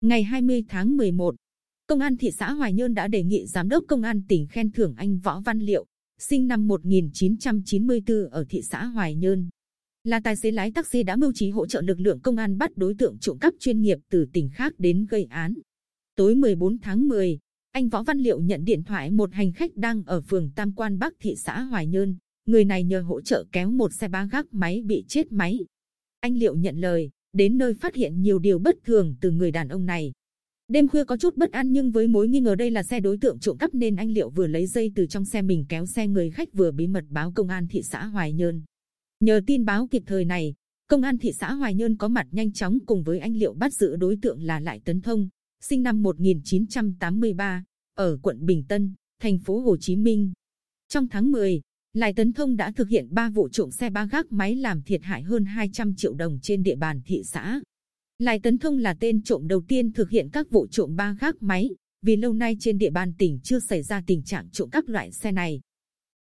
Ngày 20 tháng 11, Công an thị xã Hoài Nhơn đã đề nghị Giám đốc Công an tỉnh khen thưởng anh Võ Văn Liệu, sinh năm 1994 ở thị xã Hoài Nhơn. Là tài xế lái taxi đã mưu trí hỗ trợ lực lượng công an bắt đối tượng trộm cắp chuyên nghiệp từ tỉnh khác đến gây án. Tối 14 tháng 10, anh Võ Văn Liệu nhận điện thoại một hành khách đang ở phường Tam Quan Bắc thị xã Hoài Nhơn. Người này nhờ hỗ trợ kéo một xe ba gác máy bị chết máy. Anh Liệu nhận lời, đến nơi phát hiện nhiều điều bất thường từ người đàn ông này. Đêm khuya có chút bất an nhưng với mối nghi ngờ đây là xe đối tượng trộm cắp nên anh Liệu vừa lấy dây từ trong xe mình kéo xe người khách vừa bí mật báo công an thị xã Hoài Nhơn. Nhờ tin báo kịp thời này, công an thị xã Hoài Nhơn có mặt nhanh chóng cùng với anh Liệu bắt giữ đối tượng là Lại Tấn Thông, sinh năm 1983, ở quận Bình Tân, thành phố Hồ Chí Minh. Trong tháng 10, lại Tấn Thông đã thực hiện 3 vụ trộm xe ba gác máy làm thiệt hại hơn 200 triệu đồng trên địa bàn thị xã. Lại Tấn Thông là tên trộm đầu tiên thực hiện các vụ trộm ba gác máy, vì lâu nay trên địa bàn tỉnh chưa xảy ra tình trạng trộm cắp loại xe này.